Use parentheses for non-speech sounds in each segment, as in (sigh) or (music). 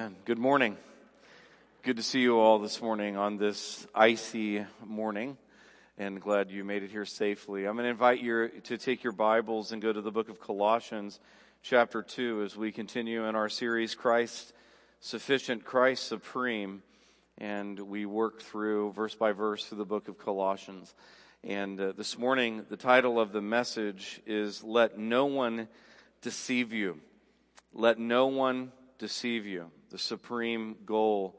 Amen. Good morning. Good to see you all this morning on this icy morning and glad you made it here safely. I'm going to invite you to take your Bibles and go to the book of Colossians chapter 2 as we continue in our series Christ Sufficient, Christ Supreme and we work through verse by verse through the book of Colossians. And uh, this morning the title of the message is Let No One Deceive You. Let no one deceive you. The supreme goal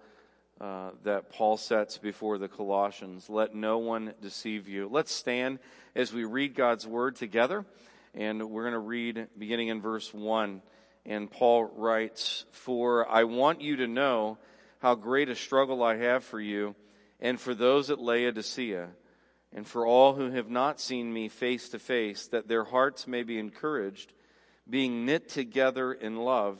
uh, that Paul sets before the Colossians. Let no one deceive you. Let's stand as we read God's word together. And we're going to read beginning in verse 1. And Paul writes, For I want you to know how great a struggle I have for you and for those at Laodicea and for all who have not seen me face to face, that their hearts may be encouraged, being knit together in love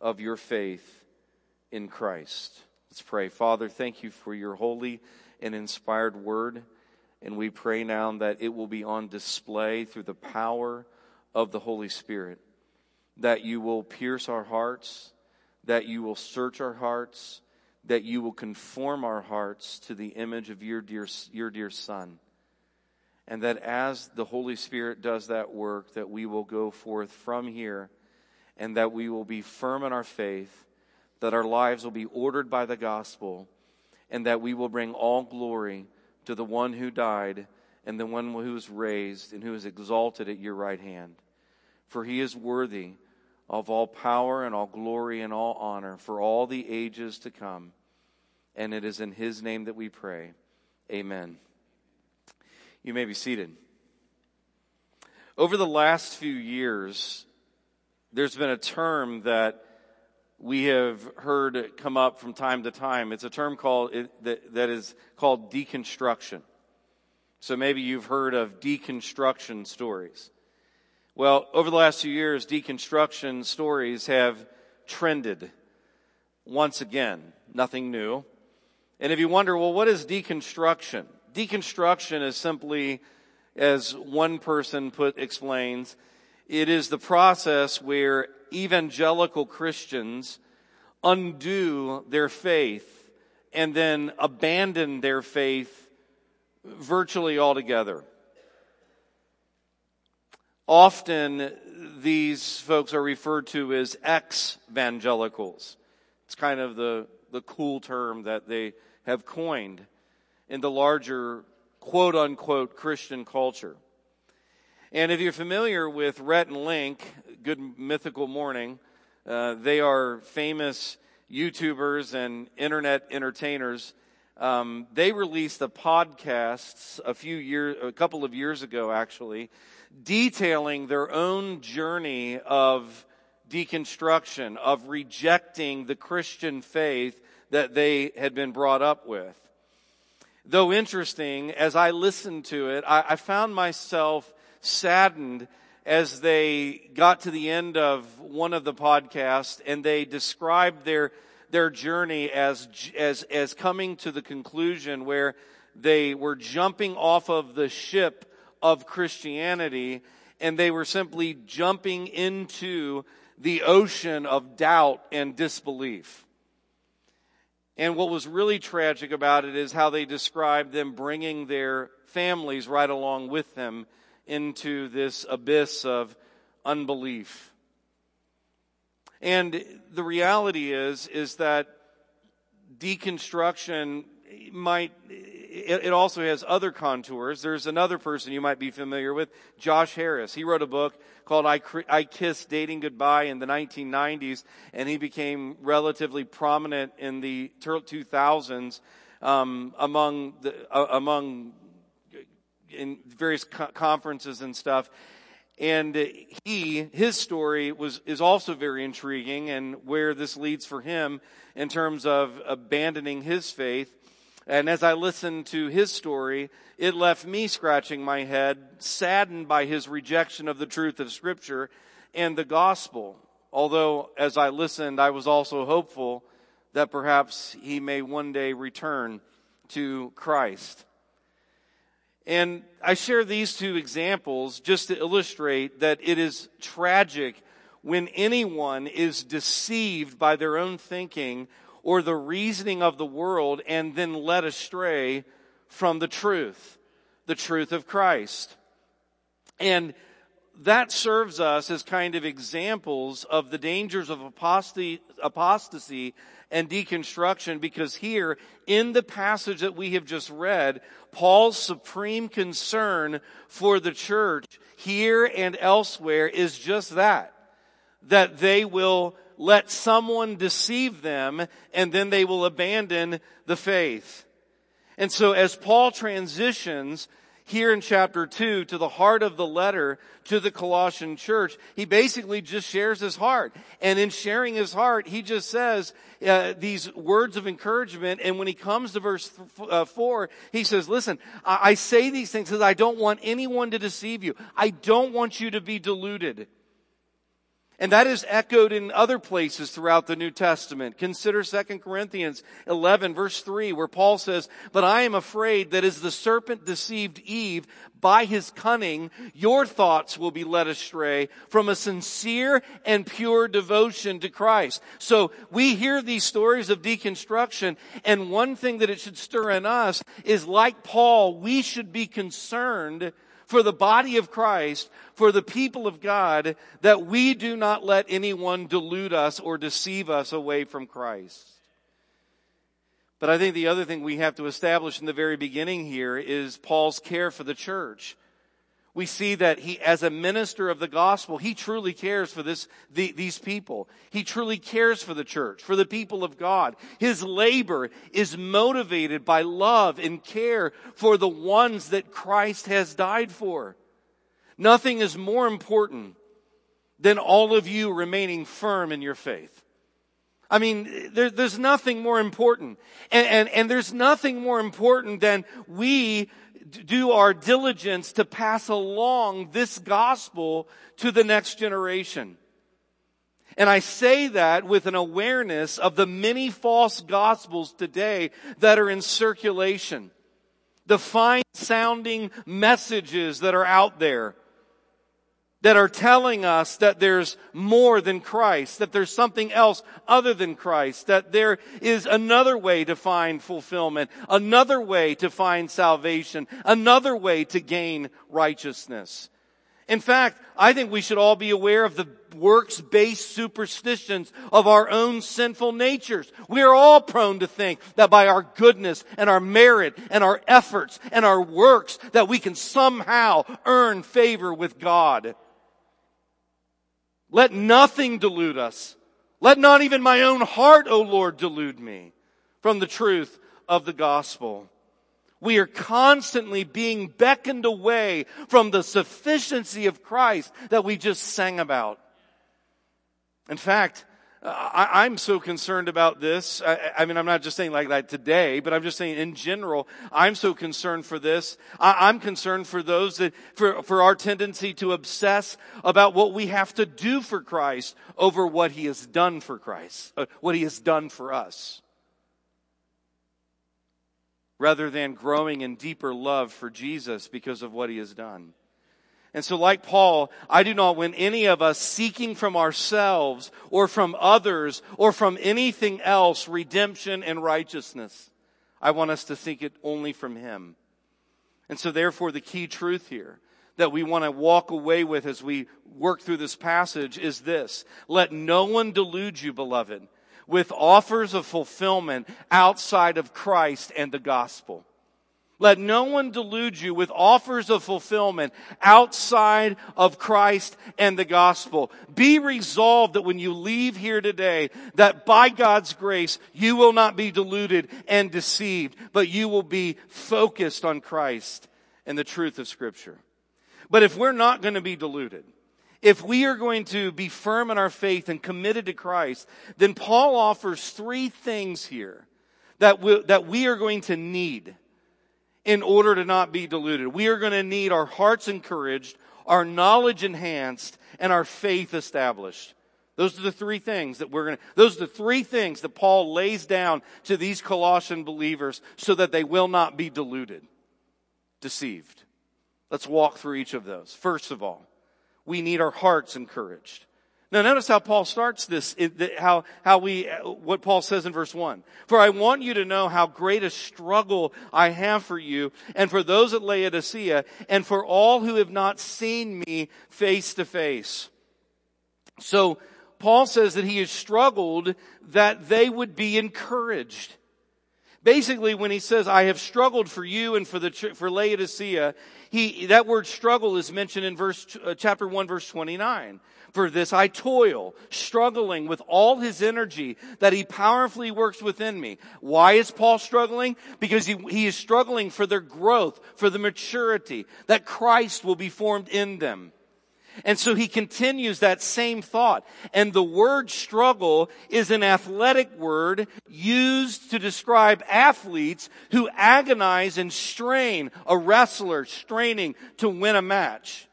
of your faith in Christ. Let's pray. Father, thank you for your holy and inspired word. And we pray now that it will be on display through the power of the Holy Spirit, that you will pierce our hearts, that you will search our hearts, that you will conform our hearts to the image of your dear, your dear Son. And that as the Holy Spirit does that work, that we will go forth from here and that we will be firm in our faith, that our lives will be ordered by the gospel, and that we will bring all glory to the one who died and the one who was raised and who is exalted at your right hand. For he is worthy of all power and all glory and all honor for all the ages to come. And it is in his name that we pray. Amen. You may be seated. Over the last few years, there's been a term that we have heard come up from time to time. It's a term called that, that is called deconstruction. So maybe you've heard of deconstruction stories. Well, over the last few years, deconstruction stories have trended once again. Nothing new. And if you wonder, well, what is deconstruction? Deconstruction is simply, as one person put, explains, it is the process where evangelical Christians undo their faith and then abandon their faith virtually altogether. Often these folks are referred to as ex-evangelicals. It's kind of the, the cool term that they have coined in the larger quote unquote Christian culture. And if you're familiar with Rhett and Link, Good Mythical Morning, uh, they are famous YouTubers and internet entertainers. Um, they released a podcast a few years, a couple of years ago, actually, detailing their own journey of deconstruction, of rejecting the Christian faith that they had been brought up with. Though interesting, as I listened to it, I, I found myself saddened as they got to the end of one of the podcasts and they described their their journey as as as coming to the conclusion where they were jumping off of the ship of Christianity and they were simply jumping into the ocean of doubt and disbelief. And what was really tragic about it is how they described them bringing their families right along with them into this abyss of unbelief. And the reality is, is that deconstruction might, it, also has other contours. There's another person you might be familiar with, Josh Harris. He wrote a book called I, I Dating Goodbye in the 1990s, and he became relatively prominent in the 2000s um, among the, uh, among in various co- conferences and stuff. And he, his story was, is also very intriguing and where this leads for him in terms of abandoning his faith. And as I listened to his story, it left me scratching my head, saddened by his rejection of the truth of scripture and the gospel. Although as I listened, I was also hopeful that perhaps he may one day return to Christ. And I share these two examples just to illustrate that it is tragic when anyone is deceived by their own thinking or the reasoning of the world and then led astray from the truth, the truth of Christ. And that serves us as kind of examples of the dangers of apostasy, apostasy and deconstruction because here in the passage that we have just read, Paul's supreme concern for the church here and elsewhere is just that. That they will let someone deceive them and then they will abandon the faith. And so as Paul transitions here in chapter 2 to the heart of the letter to the Colossian church, he basically just shares his heart. And in sharing his heart, he just says uh, these words of encouragement. And when he comes to verse th- uh, 4, he says, listen, I-, I say these things because I don't want anyone to deceive you. I don't want you to be deluded. And that is echoed in other places throughout the New Testament. Consider 2 Corinthians 11 verse 3 where Paul says, But I am afraid that as the serpent deceived Eve by his cunning, your thoughts will be led astray from a sincere and pure devotion to Christ. So we hear these stories of deconstruction and one thing that it should stir in us is like Paul, we should be concerned for the body of Christ, for the people of God, that we do not let anyone delude us or deceive us away from Christ. But I think the other thing we have to establish in the very beginning here is Paul's care for the church we see that he, as a minister of the gospel, he truly cares for this, the, these people. He truly cares for the church, for the people of God. His labor is motivated by love and care for the ones that Christ has died for. Nothing is more important than all of you remaining firm in your faith. I mean, there, there's nothing more important. And, and, and there's nothing more important than we do our diligence to pass along this gospel to the next generation. And I say that with an awareness of the many false gospels today that are in circulation. The fine sounding messages that are out there that are telling us that there's more than Christ, that there's something else other than Christ, that there is another way to find fulfillment, another way to find salvation, another way to gain righteousness. In fact, I think we should all be aware of the works-based superstitions of our own sinful natures. We are all prone to think that by our goodness and our merit and our efforts and our works that we can somehow earn favor with God. Let nothing delude us. Let not even my own heart, O Lord, delude me from the truth of the gospel. We are constantly being beckoned away from the sufficiency of Christ that we just sang about. In fact, I, am so concerned about this. I, I, mean, I'm not just saying like that today, but I'm just saying in general, I'm so concerned for this. I, I'm concerned for those that, for, for our tendency to obsess about what we have to do for Christ over what He has done for Christ, uh, what He has done for us. Rather than growing in deeper love for Jesus because of what He has done. And so like Paul, I do not want any of us seeking from ourselves or from others or from anything else redemption and righteousness. I want us to seek it only from Him. And so therefore the key truth here that we want to walk away with as we work through this passage is this. Let no one delude you, beloved, with offers of fulfillment outside of Christ and the gospel. Let no one delude you with offers of fulfillment outside of Christ and the gospel. Be resolved that when you leave here today, that by God's grace, you will not be deluded and deceived, but you will be focused on Christ and the truth of scripture. But if we're not going to be deluded, if we are going to be firm in our faith and committed to Christ, then Paul offers three things here that we, that we are going to need in order to not be deluded. We are going to need our hearts encouraged, our knowledge enhanced, and our faith established. Those are the three things that we're going to, those are the three things that Paul lays down to these Colossian believers so that they will not be deluded, deceived. Let's walk through each of those. First of all, we need our hearts encouraged. Now notice how Paul starts this, how, how we, uh, what Paul says in verse 1. For I want you to know how great a struggle I have for you and for those at Laodicea and for all who have not seen me face to face. So Paul says that he has struggled that they would be encouraged. Basically, when he says, I have struggled for you and for the, for Laodicea, he, that word struggle is mentioned in verse, uh, chapter 1 verse 29. For this I toil, struggling with all his energy that he powerfully works within me. Why is Paul struggling? Because he, he is struggling for their growth, for the maturity, that Christ will be formed in them. And so he continues that same thought. And the word struggle is an athletic word used to describe athletes who agonize and strain, a wrestler straining to win a match.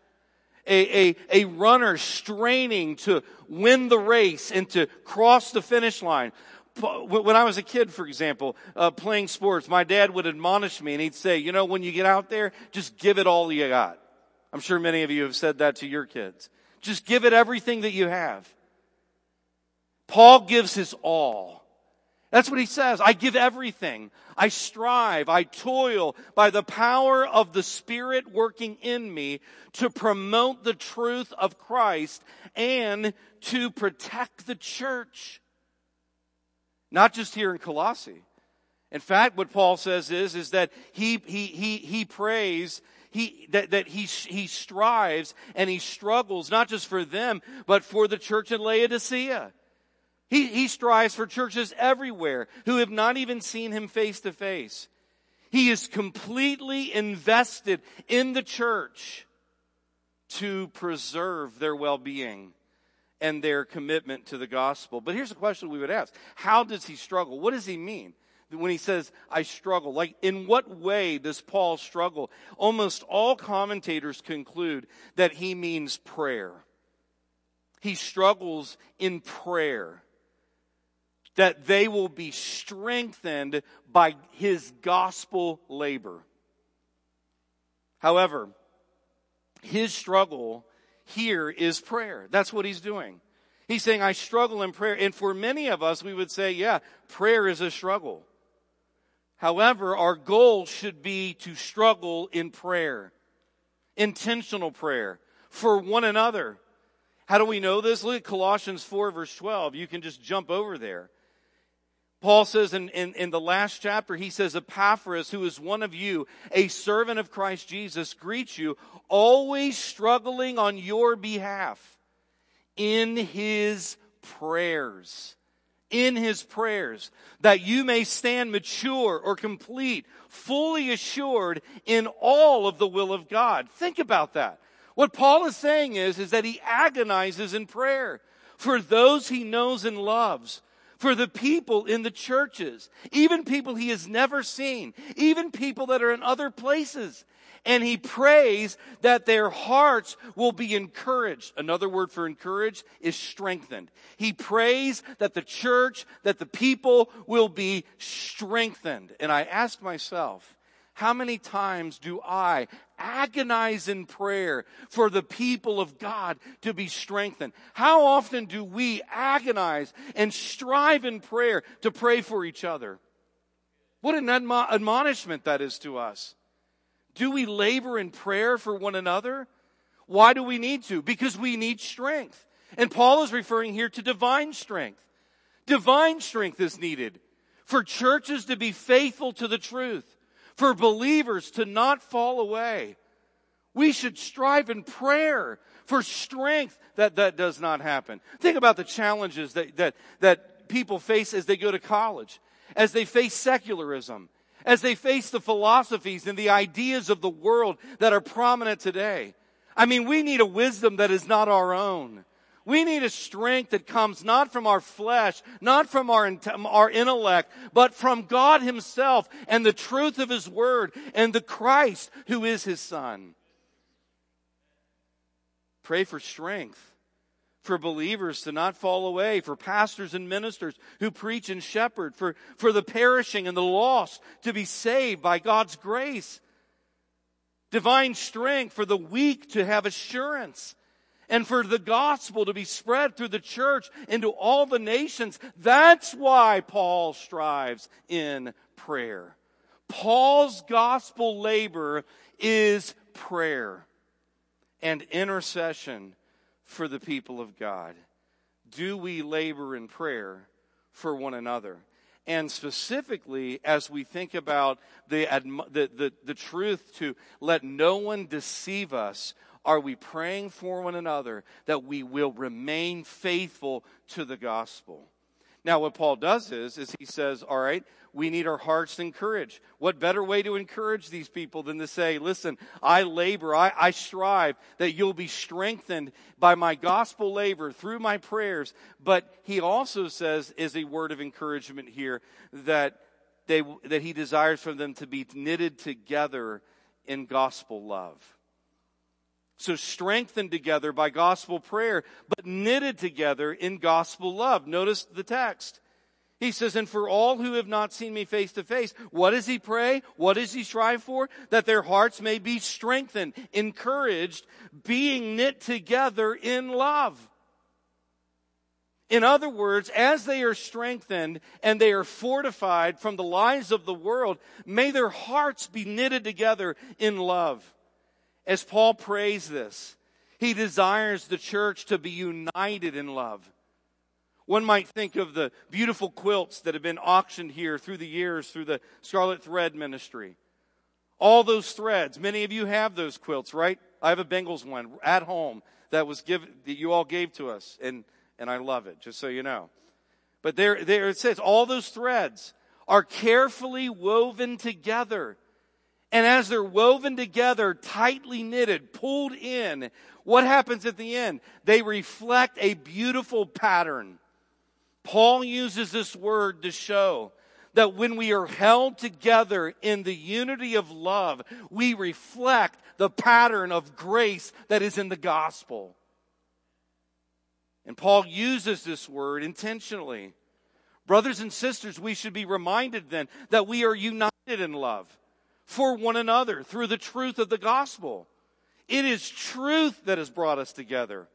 A, a, a runner straining to win the race and to cross the finish line. When I was a kid, for example, uh, playing sports, my dad would admonish me and he'd say, you know, when you get out there, just give it all you got. I'm sure many of you have said that to your kids. Just give it everything that you have. Paul gives his all. That's what he says. I give everything. I strive. I toil by the power of the Spirit working in me to promote the truth of Christ and to protect the church. Not just here in Colossae. In fact, what Paul says is, is that he, he, he, he prays he, that, that he, he strives and he struggles not just for them, but for the church in Laodicea. He, he strives for churches everywhere who have not even seen him face to face. He is completely invested in the church to preserve their well-being and their commitment to the gospel. But here's a question we would ask. How does he struggle? What does he mean? When he says, I struggle. Like, in what way does Paul struggle? Almost all commentators conclude that he means prayer. He struggles in prayer. That they will be strengthened by his gospel labor. However, his struggle here is prayer. That's what he's doing. He's saying, I struggle in prayer. And for many of us, we would say, yeah, prayer is a struggle. However, our goal should be to struggle in prayer, intentional prayer for one another. How do we know this? Look at Colossians 4 verse 12. You can just jump over there. Paul says in, in, in, the last chapter, he says, Epaphras, who is one of you, a servant of Christ Jesus, greets you, always struggling on your behalf in his prayers in his prayers, that you may stand mature or complete, fully assured in all of the will of God. Think about that. What Paul is saying is, is that he agonizes in prayer for those he knows and loves, for the people in the churches, even people he has never seen, even people that are in other places and he prays that their hearts will be encouraged. Another word for encouraged is strengthened. He prays that the church, that the people will be strengthened. And I ask myself, how many times do I agonize in prayer for the people of God to be strengthened? How often do we agonize and strive in prayer to pray for each other? What an admonishment that is to us. Do we labor in prayer for one another? Why do we need to? Because we need strength. And Paul is referring here to divine strength. Divine strength is needed for churches to be faithful to the truth, for believers to not fall away. We should strive in prayer for strength that that does not happen. Think about the challenges that, that, that people face as they go to college, as they face secularism, as they face the philosophies and the ideas of the world that are prominent today. I mean, we need a wisdom that is not our own. We need a strength that comes not from our flesh, not from our, our intellect, but from God himself and the truth of his word and the Christ who is his son. Pray for strength for believers to not fall away, for pastors and ministers who preach and shepherd, for, for the perishing and the lost to be saved by God's grace. Divine strength for the weak to have assurance and for the gospel to be spread through the church into all the nations. That's why Paul strives in prayer. Paul's gospel labor is prayer and intercession for the people of God? Do we labor in prayer for one another? And specifically, as we think about the, the, the, the, truth to let no one deceive us, are we praying for one another that we will remain faithful to the gospel? Now, what Paul does is, is he says, all right, we need our hearts encouraged. What better way to encourage these people than to say, listen, I labor, I, I strive that you'll be strengthened by my gospel labor through my prayers. But he also says, is a word of encouragement here, that they, that he desires for them to be knitted together in gospel love. So strengthened together by gospel prayer, but knitted together in gospel love. Notice the text. He says, and for all who have not seen me face to face, what does he pray? What does he strive for? That their hearts may be strengthened, encouraged, being knit together in love. In other words, as they are strengthened and they are fortified from the lies of the world, may their hearts be knitted together in love. As Paul prays this, he desires the church to be united in love. One might think of the beautiful quilts that have been auctioned here through the years through the Scarlet Thread Ministry. All those threads, many of you have those quilts, right? I have a Bengals one at home that was given, that you all gave to us, and, and I love it, just so you know. But there, there it says, all those threads are carefully woven together. And as they're woven together, tightly knitted, pulled in, what happens at the end? They reflect a beautiful pattern. Paul uses this word to show that when we are held together in the unity of love, we reflect the pattern of grace that is in the gospel. And Paul uses this word intentionally. Brothers and sisters, we should be reminded then that we are united in love for one another through the truth of the gospel. It is truth that has brought us together.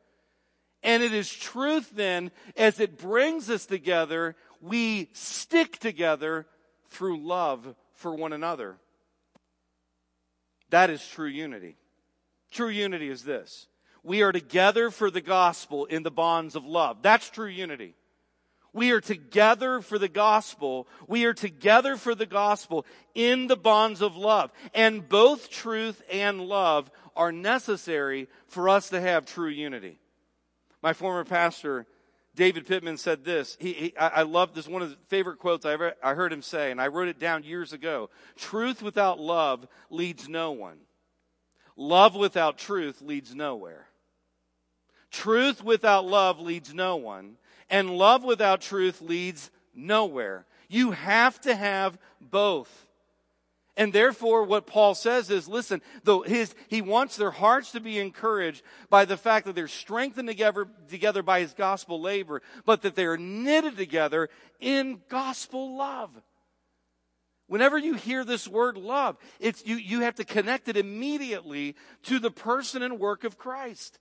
And it is truth then, as it brings us together, we stick together through love for one another. That is true unity. True unity is this. We are together for the gospel in the bonds of love. That's true unity. We are together for the gospel. We are together for the gospel in the bonds of love. And both truth and love are necessary for us to have true unity. My former pastor, David Pittman, said this. He, he, I, I love this. One of the favorite quotes I ever I heard him say, and I wrote it down years ago. Truth without love leads no one. Love without truth leads nowhere. Truth without love leads no one. And love without truth leads nowhere. You have to have both. And therefore, what Paul says is, listen, though his, he wants their hearts to be encouraged by the fact that they're strengthened together, together by his gospel labor, but that they're knitted together in gospel love. Whenever you hear this word love, it's, you, you have to connect it immediately to the person and work of Christ.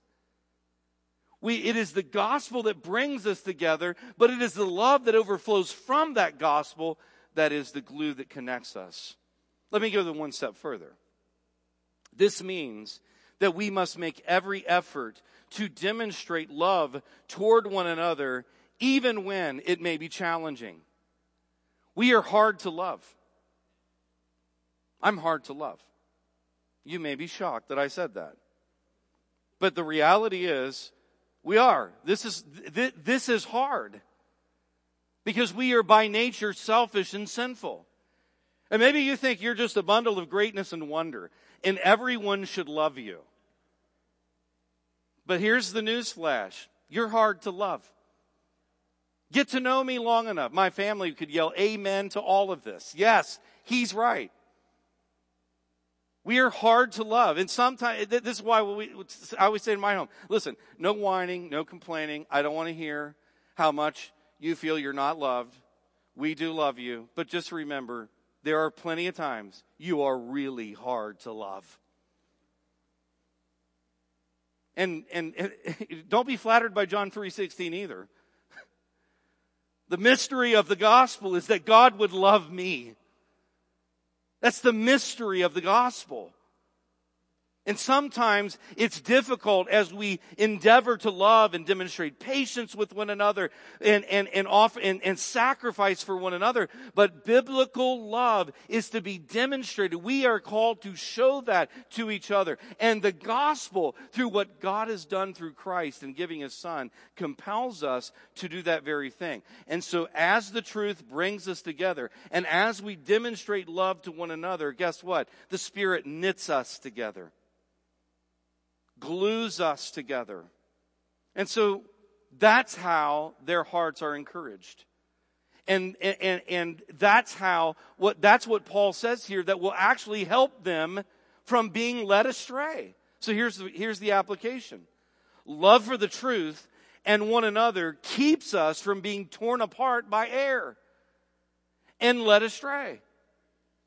We, it is the gospel that brings us together, but it is the love that overflows from that gospel that is the glue that connects us. Let me go the one step further. This means that we must make every effort to demonstrate love toward one another, even when it may be challenging. We are hard to love. I'm hard to love. You may be shocked that I said that. But the reality is, we are. This is, this is hard. Because we are by nature selfish and sinful. And maybe you think you're just a bundle of greatness and wonder, and everyone should love you. But here's the news flash. You're hard to love. Get to know me long enough. My family could yell amen to all of this. Yes, he's right. We are hard to love. And sometimes, this is why we, I always say in my home, listen, no whining, no complaining. I don't want to hear how much you feel you're not loved. We do love you. But just remember, there are plenty of times you are really hard to love. And, and, and (laughs) don't be flattered by John 3.16 either. (laughs) The mystery of the gospel is that God would love me. That's the mystery of the gospel. And sometimes it's difficult as we endeavor to love and demonstrate patience with one another and, and, and and, and sacrifice for one another. But biblical love is to be demonstrated. We are called to show that to each other. And the gospel, through what God has done through Christ and giving his son, compels us to do that very thing. And so as the truth brings us together and as we demonstrate love to one another, guess what? The Spirit knits us together glues us together. And so that's how their hearts are encouraged. And, and, and that's how, what, that's what Paul says here that will actually help them from being led astray. So here's the, here's the application. Love for the truth and one another keeps us from being torn apart by error and led astray.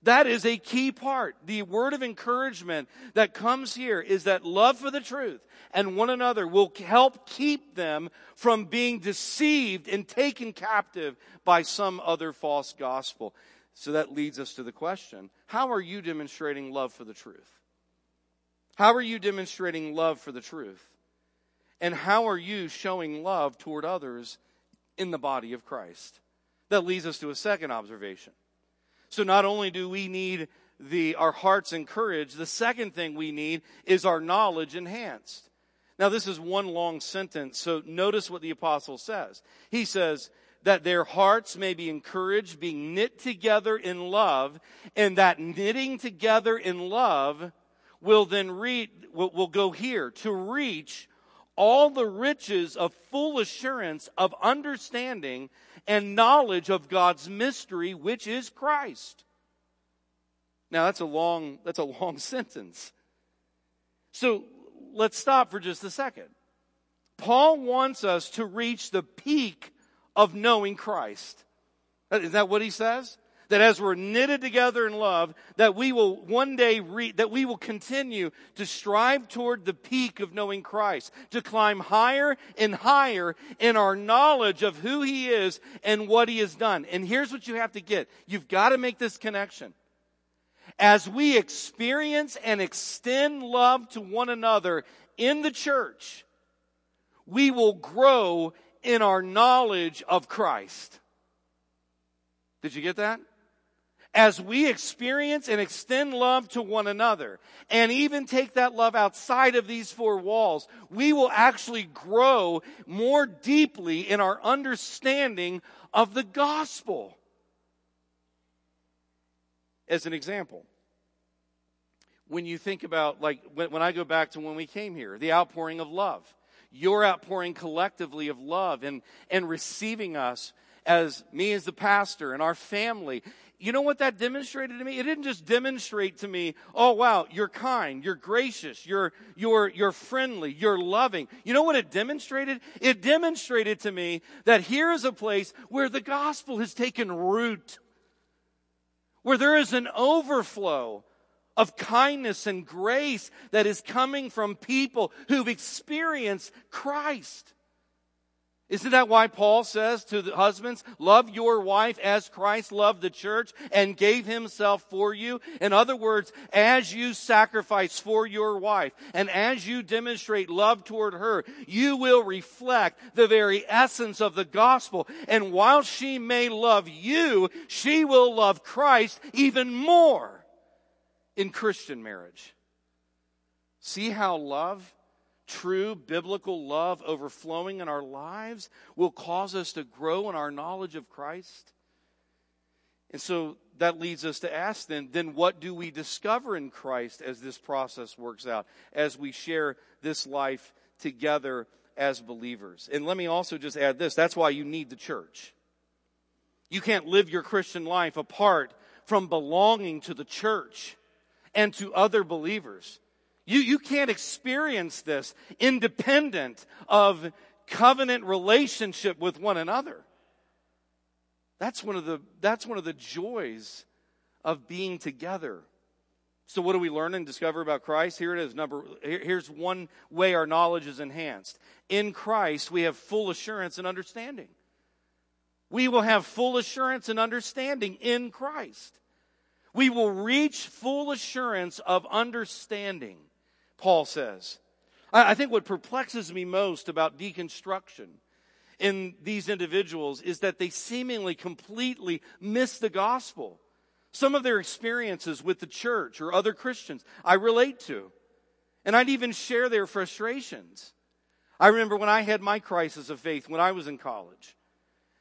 That is a key part. The word of encouragement that comes here is that love for the truth and one another will help keep them from being deceived and taken captive by some other false gospel. So that leads us to the question, how are you demonstrating love for the truth? How are you demonstrating love for the truth? And how are you showing love toward others in the body of Christ? That leads us to a second observation. So not only do we need the, our hearts encouraged, the second thing we need is our knowledge enhanced. Now this is one long sentence, so notice what the apostle says. He says, that their hearts may be encouraged, being knit together in love, and that knitting together in love will then read, will, will go here to reach all the riches of full assurance of understanding and knowledge of God's mystery, which is Christ. Now that's a long, that's a long (laughs) sentence. So let's stop for just a second. Paul wants us to reach the peak of knowing Christ. Is that what he says? That as we're knitted together in love, that we will one day re- that we will continue to strive toward the peak of knowing Christ, to climb higher and higher in our knowledge of who He is and what He has done. And here's what you have to get. You've got to make this connection. As we experience and extend love to one another in the church, we will grow in our knowledge of Christ. Did you get that? As we experience and extend love to one another and even take that love outside of these four walls, we will actually grow more deeply in our understanding of the gospel. As an example, when you think about, like, when, when I go back to when we came here, the outpouring of love, your outpouring collectively of love and, and receiving us as me as the pastor and our family you know what that demonstrated to me? It didn't just demonstrate to me, oh wow, you're kind, you're gracious, you're, you're, you're friendly, you're loving. You know what it demonstrated? It demonstrated to me that here is a place where the gospel has taken root. Where there is an overflow of kindness and grace that is coming from people who've experienced Christ. Isn't that why Paul says to the husbands, love your wife as Christ loved the church and gave himself for you? In other words, as you sacrifice for your wife and as you demonstrate love toward her, you will reflect the very essence of the gospel. And while she may love you, she will love Christ even more in Christian marriage. See how love true biblical love overflowing in our lives will cause us to grow in our knowledge of Christ. And so that leads us to ask then, then what do we discover in Christ as this process works out, as we share this life together as believers. And let me also just add this that's why you need the church. You can't live your Christian life apart from belonging to the church and to other believers. You, you can't experience this independent of covenant relationship with one another. That's one of the, that's one of the joys of being together. So what do we learn and discover about Christ? Here it is. Number, here's one way our knowledge is enhanced. In Christ, we have full assurance and understanding. We will have full assurance and understanding in Christ. We will reach full assurance of understanding, Paul says. I think what perplexes me most about deconstruction in these individuals is that they seemingly completely miss the gospel. Some of their experiences with the church or other Christians I relate to. And I'd even share their frustrations. I remember when I had my crisis of faith when I was in college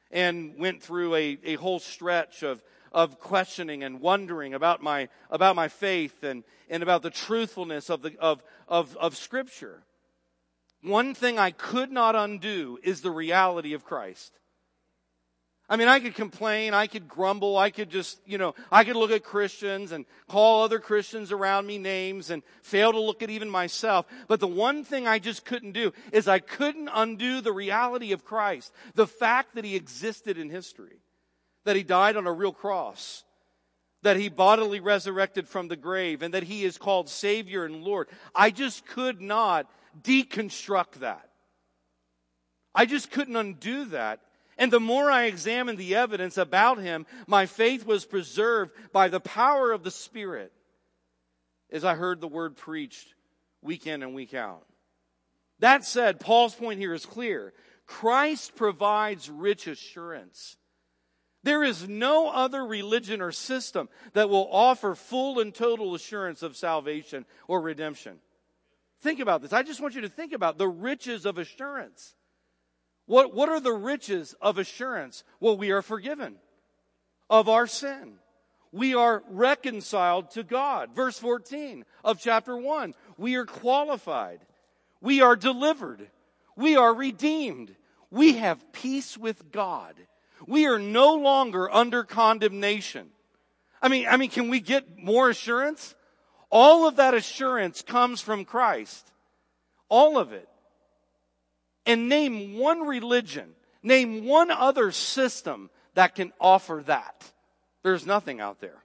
and went through a, a whole stretch of, of questioning and wondering about my, about my faith and, and about the truthfulness of, the, of, of, of Scripture. One thing I could not undo is the reality of Christ. I mean, I could complain, I could grumble, I could just, you know, I could look at Christians and call other Christians around me names and fail to look at even myself. But the one thing I just couldn't do is I couldn't undo the reality of Christ. The fact that He existed in history. That He died on a real cross. That He bodily resurrected from the grave and that He is called Savior and Lord. I just could not deconstruct that. I just couldn't undo that and the more I examined the evidence about him, my faith was preserved by the power of the Spirit as I heard the word preached week in and week out. That said, Paul's point here is clear. Christ provides rich assurance. There is no other religion or system that will offer full and total assurance of salvation or redemption. Think about this. I just want you to think about the riches of assurance. What, what are the riches of assurance? Well, we are forgiven of our sin. We are reconciled to God. Verse 14 of chapter 1. We are qualified. We are delivered. We are redeemed. We have peace with God. We are no longer under condemnation. I mean, I mean, can we get more assurance? All of that assurance comes from Christ. All of it and name one religion, name one other system that can offer that. There's nothing out there.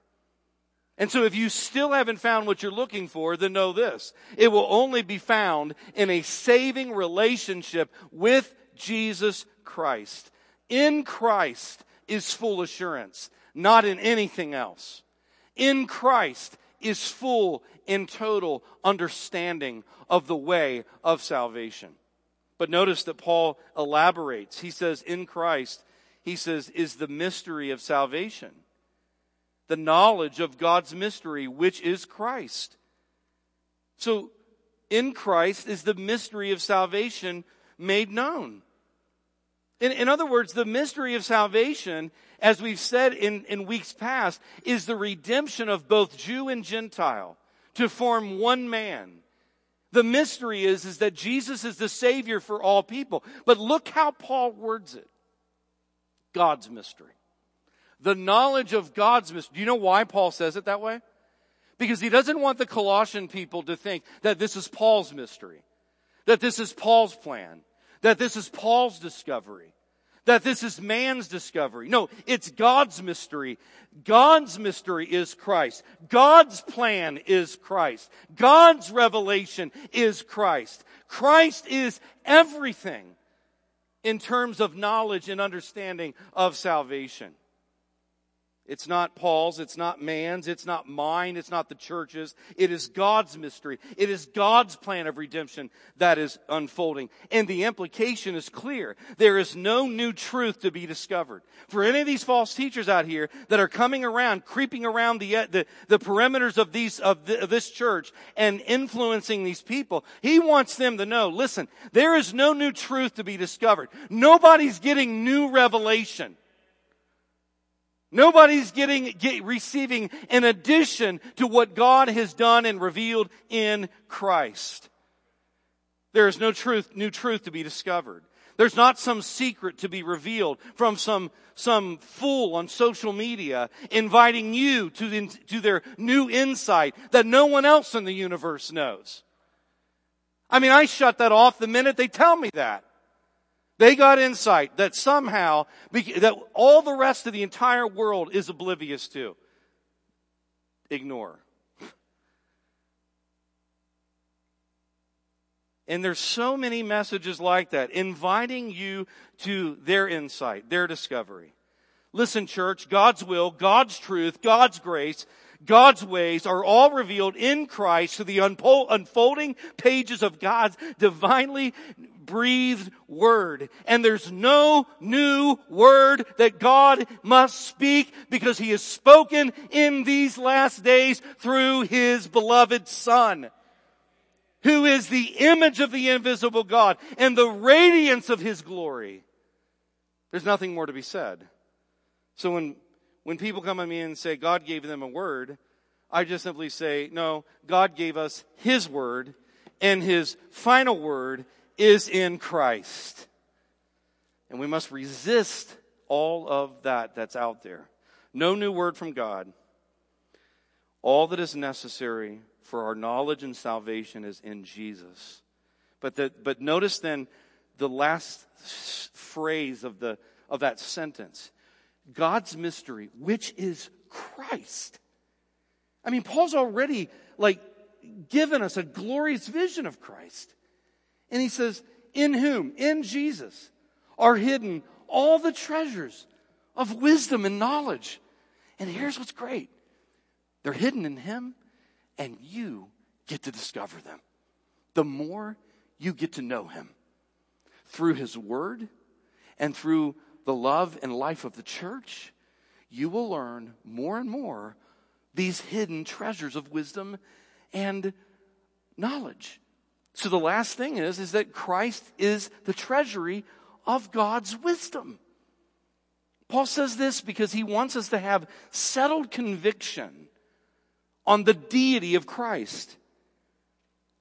And so if you still haven't found what you're looking for, then know this. It will only be found in a saving relationship with Jesus Christ. In Christ is full assurance, not in anything else. In Christ is full and total understanding of the way of salvation. But notice that Paul elaborates. He says, in Christ, he says, is the mystery of salvation. The knowledge of God's mystery, which is Christ. So, in Christ is the mystery of salvation made known. In, in other words, the mystery of salvation, as we've said in, in weeks past, is the redemption of both Jew and Gentile to form one man. The mystery is, is that Jesus is the Savior for all people. But look how Paul words it. God's mystery. The knowledge of God's mystery. Do you know why Paul says it that way? Because he doesn't want the Colossian people to think that this is Paul's mystery. That this is Paul's plan. That this is Paul's discovery that this is man's discovery. No, it's God's mystery. God's mystery is Christ. God's plan is Christ. God's revelation is Christ. Christ is everything in terms of knowledge and understanding of salvation. It's not Paul's, it's not man's, it's not mine, it's not the church's. It is God's mystery. It is God's plan of redemption that is unfolding. And the implication is clear. There is no new truth to be discovered. For any of these false teachers out here that are coming around, creeping around the, the, the perimeters of these, of, the, of this church and influencing these people, he wants them to know, listen, there is no new truth to be discovered. Nobody's getting new revelation. Nobody's getting, get, receiving an addition to what God has done and revealed in Christ. There is no truth, new truth to be discovered. There's not some secret to be revealed from some, some fool on social media inviting you to, to their new insight that no one else in the universe knows. I mean, I shut that off the minute they tell me that. They got insight that somehow, that all the rest of the entire world is oblivious to. Ignore. And there's so many messages like that, inviting you to their insight, their discovery. Listen, church, God's will, God's truth, God's grace, God's ways are all revealed in Christ through the unfolding pages of God's divinely breathed word. And there's no new word that God must speak because he has spoken in these last days through his beloved son who is the image of the invisible God and the radiance of his glory. There's nothing more to be said. So when, when people come at me and say God gave them a word, I just simply say, no, God gave us his word and his final word is in Christ. And we must resist all of that that's out there. No new word from God. All that is necessary for our knowledge and salvation is in Jesus. But, the, but notice then the last phrase of, the, of that sentence God's mystery, which is Christ. I mean, Paul's already like given us a glorious vision of Christ. And he says, In whom? In Jesus are hidden all the treasures of wisdom and knowledge. And here's what's great they're hidden in Him, and you get to discover them. The more you get to know Him through His Word and through the love and life of the church, you will learn more and more these hidden treasures of wisdom and knowledge. So the last thing is, is that Christ is the treasury of God's wisdom. Paul says this because he wants us to have settled conviction on the deity of Christ.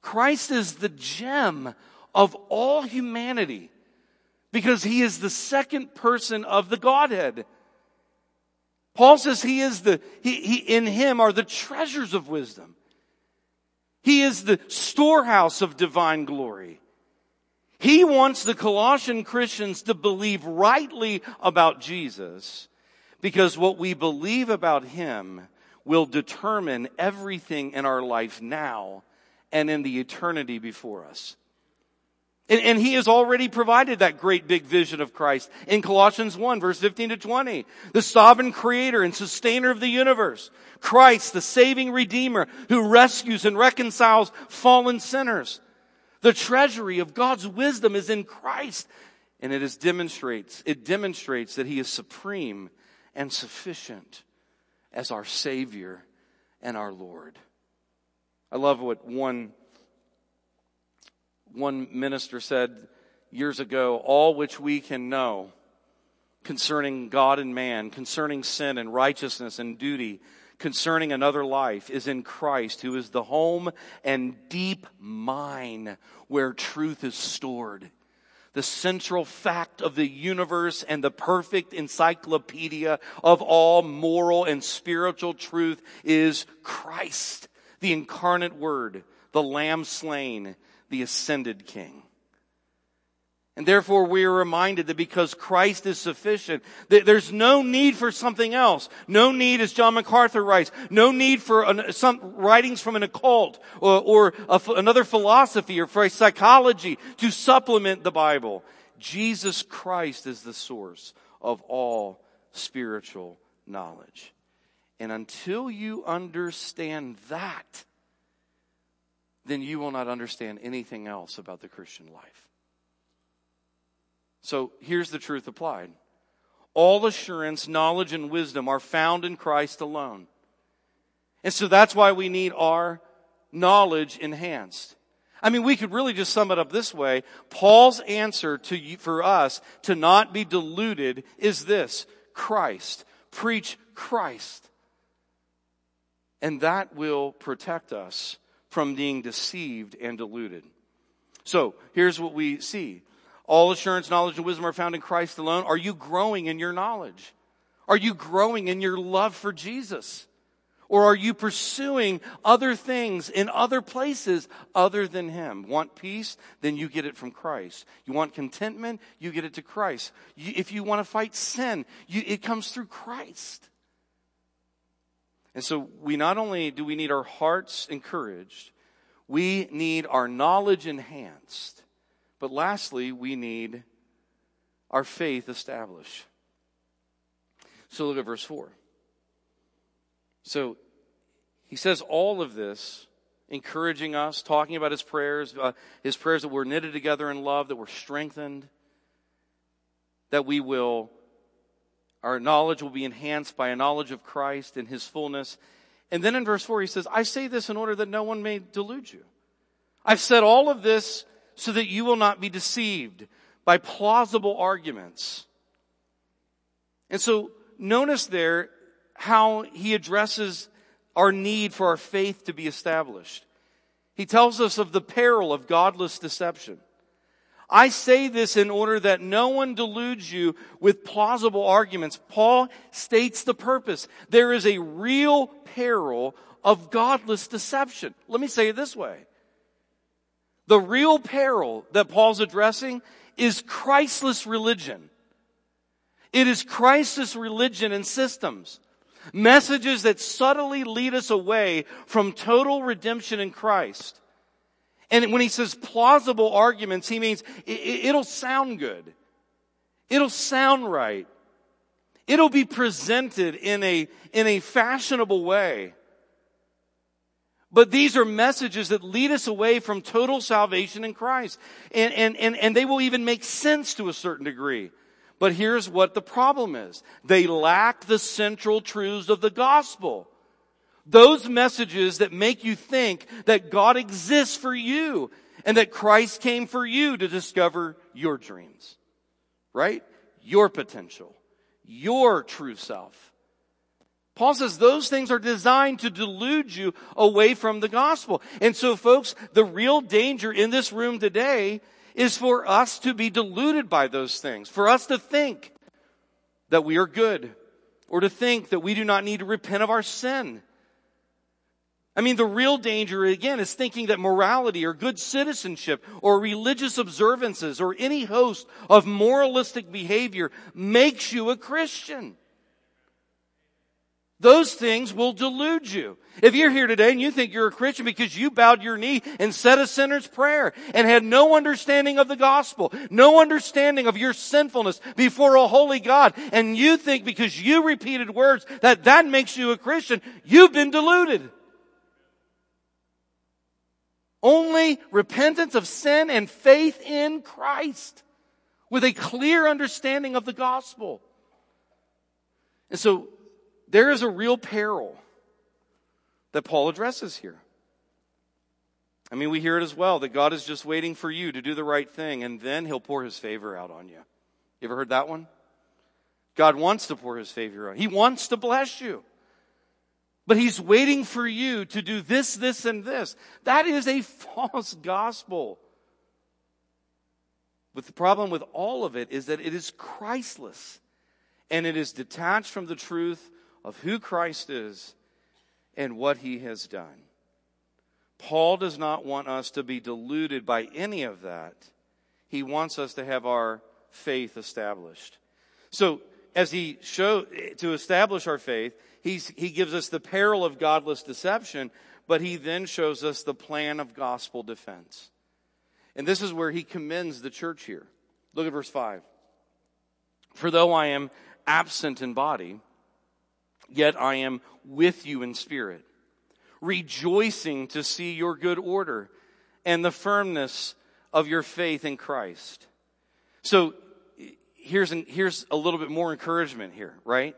Christ is the gem of all humanity because he is the second person of the Godhead. Paul says he is the, he, he, in him are the treasures of wisdom. He is the storehouse of divine glory. He wants the Colossian Christians to believe rightly about Jesus because what we believe about him will determine everything in our life now and in the eternity before us. And, and, he has already provided that great big vision of Christ in Colossians 1 verse 15 to 20. The sovereign creator and sustainer of the universe. Christ, the saving redeemer who rescues and reconciles fallen sinners. The treasury of God's wisdom is in Christ. And it is demonstrates, it demonstrates that he is supreme and sufficient as our Savior and our Lord. I love what one, one minister said years ago all which we can know concerning God and man, concerning sin and righteousness and duty, concerning another life is in Christ, who is the home and deep mine where truth is stored. The central fact of the universe and the perfect encyclopedia of all moral and spiritual truth is Christ, the incarnate word, the lamb slain, the ascended king. And therefore we are reminded that because Christ is sufficient, that there's no need for something else. No need, as John MacArthur writes, no need for an, some writings from an occult or, or a, another philosophy or for a psychology to supplement the Bible. Jesus Christ is the source of all spiritual knowledge. And until you understand that, then you will not understand anything else about the Christian life. So here's the truth applied. All assurance, knowledge, and wisdom are found in Christ alone. And so that's why we need our knowledge enhanced. I mean, we could really just sum it up this way. Paul's answer to for us to not be deluded is this. Christ. Preach Christ. And that will protect us from being deceived and deluded. So here's what we see. All assurance, knowledge, and wisdom are found in Christ alone. Are you growing in your knowledge? Are you growing in your love for Jesus? Or are you pursuing other things in other places other than Him? Want peace? Then you get it from Christ. You want contentment? You get it to Christ. You, if you want to fight sin, you, it comes through Christ. And so we not only do we need our hearts encouraged, we need our knowledge enhanced, but lastly, we need our faith established. So look at verse 4. So he says all of this, encouraging us, talking about his prayers, uh, his prayers that we're knitted together in love, that we're strengthened, that we will, our knowledge will be enhanced by a knowledge of Christ and his fullness. And then in verse 4, he says, I say this in order that no one may delude you. I've said all of this so that you will not be deceived by plausible arguments. And so notice there how he addresses our need for our faith to be established. He tells us of the peril of godless deception. I say this in order that no one deludes you with plausible arguments. Paul states the purpose. There is a real peril of godless deception. Let me say it this way. The real peril that Paul's addressing is Christless religion. It is Christless religion and systems. Messages that subtly lead us away from total redemption in Christ. And when he says plausible arguments, he means it'll sound good. It'll sound right. It'll be presented in a, in a fashionable way. But these are messages that lead us away from total salvation in Christ. And, and, and, and they will even make sense to a certain degree. But here's what the problem is. They lack the central truths of the gospel. Those messages that make you think that God exists for you and that Christ came for you to discover your dreams. Right? Your potential. Your true self. Paul says those things are designed to delude you away from the gospel. And so folks, the real danger in this room today is for us to be deluded by those things, for us to think that we are good, or to think that we do not need to repent of our sin. I mean, the real danger, again, is thinking that morality or good citizenship or religious observances or any host of moralistic behavior makes you a Christian. Those things will delude you. If you're here today and you think you're a Christian because you bowed your knee and said a sinner's prayer and had no understanding of the gospel, no understanding of your sinfulness before a holy God, and you think because you repeated words that that makes you a Christian, you've been deluded. Only repentance of sin and faith in Christ with a clear understanding of the gospel. And so there is a real peril that Paul addresses here. I mean, we hear it as well that God is just waiting for you to do the right thing and then he'll pour his favor out on you. You ever heard that one? God wants to pour his favor out. He wants to bless you. But he's waiting for you to do this, this, and this. That is a false gospel. But the problem with all of it is that it is Christless and it is detached from the truth of who Christ is and what he has done. Paul does not want us to be deluded by any of that. He wants us to have our faith established. So, as he show to establish our faith, he's, he gives us the peril of godless deception, but he then shows us the plan of gospel defense. And this is where he commends the church here. Look at verse 5. For though I am absent in body, yet I am with you in spirit, rejoicing to see your good order and the firmness of your faith in Christ. So here's, an, here's a little bit more encouragement here, right?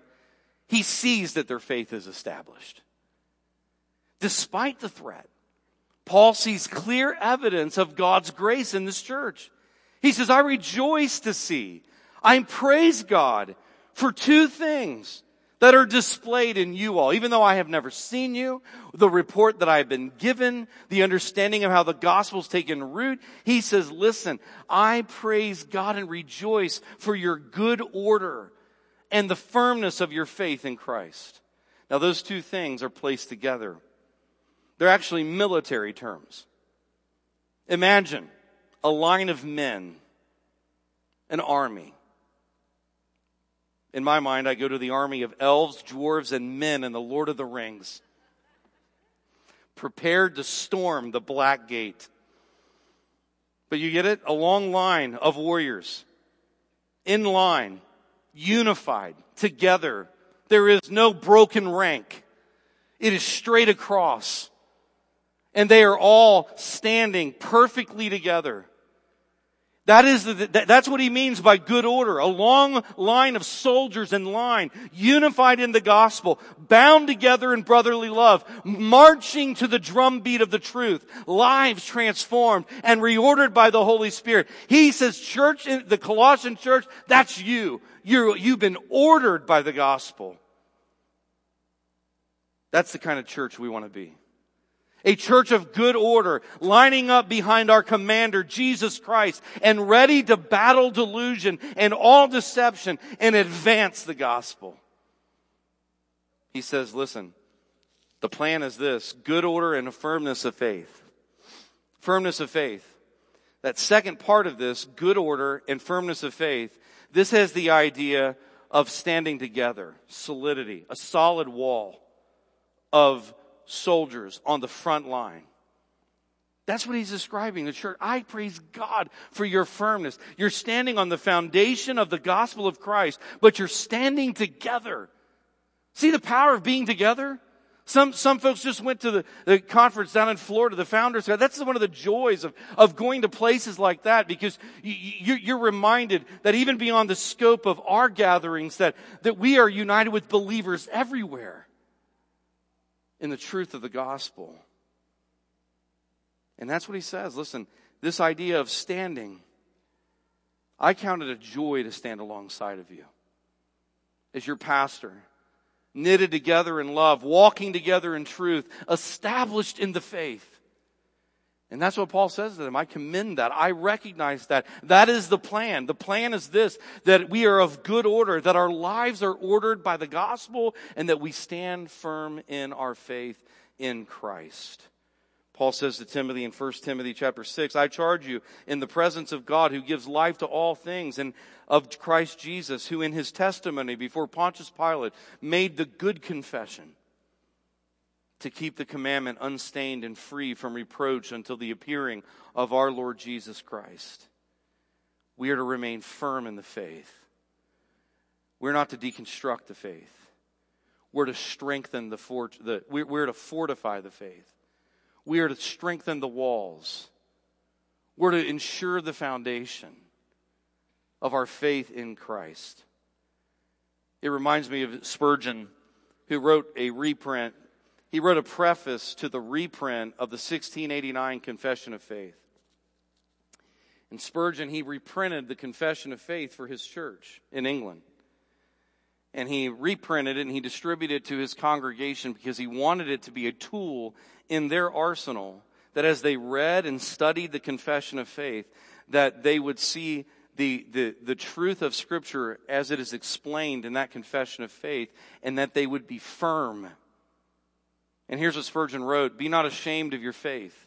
He sees that their faith is established. Despite the threat, Paul sees clear evidence of God's grace in this church. He says, I rejoice to see, I praise God for two things that are displayed in you all. Even though I have never seen you, the report that I have been given, the understanding of how the gospel's taken root, he says, listen, I praise God and rejoice for your good order and the firmness of your faith in Christ. Now those two things are placed together. They're actually military terms. Imagine a line of men, an army. In my mind, I go to the army of elves, dwarves, and men in the Lord of the Rings, prepared to storm the Black Gate. But you get it? A long line of warriors, in line, unified, together. There is no broken rank. It is straight across. And they are all standing perfectly together. That is, the, that's what he means by good order. A long line of soldiers in line, unified in the gospel, bound together in brotherly love, marching to the drumbeat of the truth, lives transformed and reordered by the Holy Spirit. He says, church, the Colossian church, that's you. You're, you've been ordered by the gospel. That's the kind of church we want to be. A church of good order, lining up behind our commander, Jesus Christ, and ready to battle delusion and all deception and advance the gospel. He says, listen, the plan is this, good order and a firmness of faith. Firmness of faith. That second part of this, good order and firmness of faith, this has the idea of standing together, solidity, a solid wall of soldiers on the front line. That's what he's describing the church. I praise God for your firmness. You're standing on the foundation of the gospel of Christ, but you're standing together. See the power of being together? Some, some folks just went to the, the conference down in Florida, the founders. That's one of the joys of, of going to places like that because you, you're reminded that even beyond the scope of our gatherings that, that we are united with believers everywhere in the truth of the gospel. And that's what he says. Listen, this idea of standing, I count it a joy to stand alongside of you as your pastor, knitted together in love, walking together in truth, established in the faith. And that's what Paul says to them. I commend that. I recognize that. That is the plan. The plan is this, that we are of good order, that our lives are ordered by the gospel, and that we stand firm in our faith in Christ. Paul says to Timothy in 1 Timothy chapter 6, I charge you in the presence of God who gives life to all things and of Christ Jesus, who in his testimony before Pontius Pilate made the good confession to keep the commandment unstained and free from reproach until the appearing of our Lord Jesus Christ. We are to remain firm in the faith. We're not to deconstruct the faith. We're to strengthen the, fort, the we're, we're to fortify the faith. We are to strengthen the walls. We're to ensure the foundation of our faith in Christ. It reminds me of Spurgeon, who wrote a reprint he wrote a preface to the reprint of the 1689 Confession of Faith. In Spurgeon, he reprinted the Confession of Faith for his church in England. And he reprinted it and he distributed it to his congregation because he wanted it to be a tool in their arsenal that as they read and studied the Confession of Faith, that they would see the, the, the truth of Scripture as it is explained in that Confession of Faith and that they would be firm and here's what Spurgeon wrote Be not ashamed of your faith.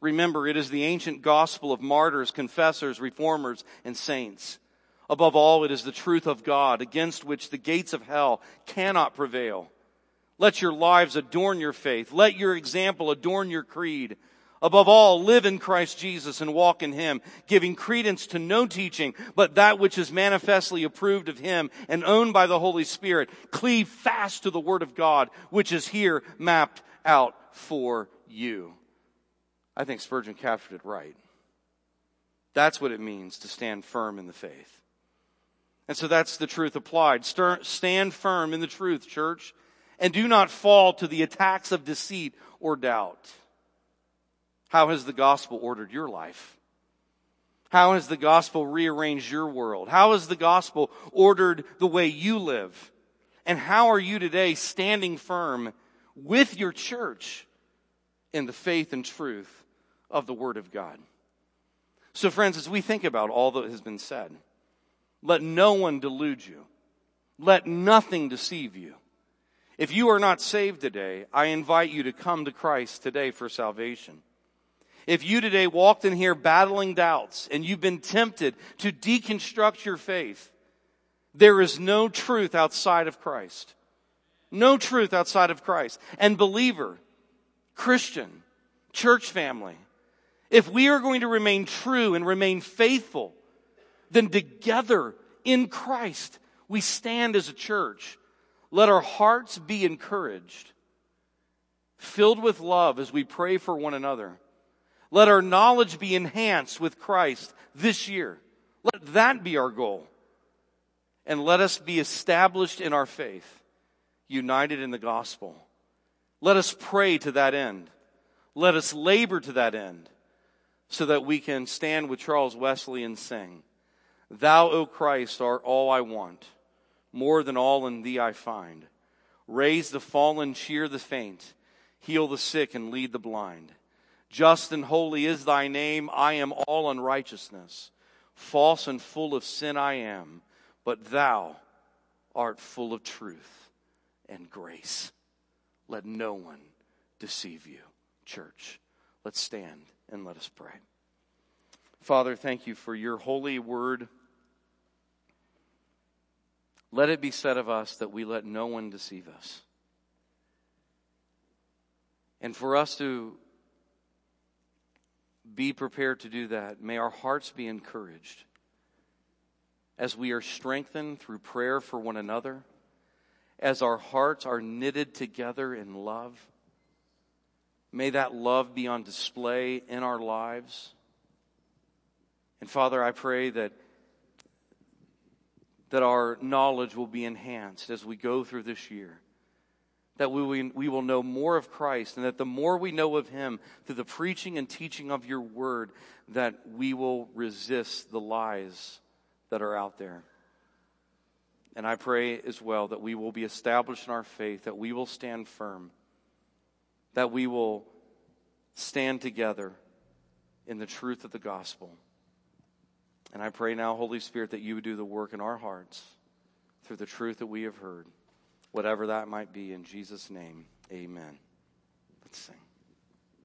Remember, it is the ancient gospel of martyrs, confessors, reformers, and saints. Above all, it is the truth of God against which the gates of hell cannot prevail. Let your lives adorn your faith. Let your example adorn your creed. Above all, live in Christ Jesus and walk in Him, giving credence to no teaching, but that which is manifestly approved of Him and owned by the Holy Spirit. Cleave fast to the Word of God, which is here mapped out for you. I think Spurgeon captured it right. That's what it means to stand firm in the faith. And so that's the truth applied. Stand firm in the truth, church, and do not fall to the attacks of deceit or doubt. How has the gospel ordered your life? How has the gospel rearranged your world? How has the gospel ordered the way you live? And how are you today standing firm with your church in the faith and truth of the Word of God? So, friends, as we think about all that has been said, let no one delude you. Let nothing deceive you. If you are not saved today, I invite you to come to Christ today for salvation. If you today walked in here battling doubts and you've been tempted to deconstruct your faith, there is no truth outside of Christ. No truth outside of Christ. And believer, Christian, church family, if we are going to remain true and remain faithful, then together in Christ we stand as a church. Let our hearts be encouraged, filled with love as we pray for one another let our knowledge be enhanced with Christ this year. Let that be our goal. And let us be established in our faith, united in the gospel. Let us pray to that end. Let us labor to that end so that we can stand with Charles Wesley and sing, Thou, O Christ, art all I want. More than all in thee I find. Raise the fallen, cheer the faint, heal the sick, and lead the blind. Just and holy is thy name. I am all unrighteousness. False and full of sin I am, but thou art full of truth and grace. Let no one deceive you, church. Let's stand and let us pray. Father, thank you for your holy word. Let it be said of us that we let no one deceive us. And for us to be prepared to do that. May our hearts be encouraged as we are strengthened through prayer for one another, as our hearts are knitted together in love. May that love be on display in our lives. And Father, I pray that that our knowledge will be enhanced as we go through this year that we, will, we will know more of Christ, and that the more we know of Him through the preaching and teaching of your word, that we will resist the lies that are out there. And I pray as well that we will be established in our faith, that we will stand firm, that we will stand together in the truth of the gospel. And I pray now, Holy Spirit, that you would do the work in our hearts through the truth that we have heard whatever that might be. In Jesus' name, amen. Let's sing.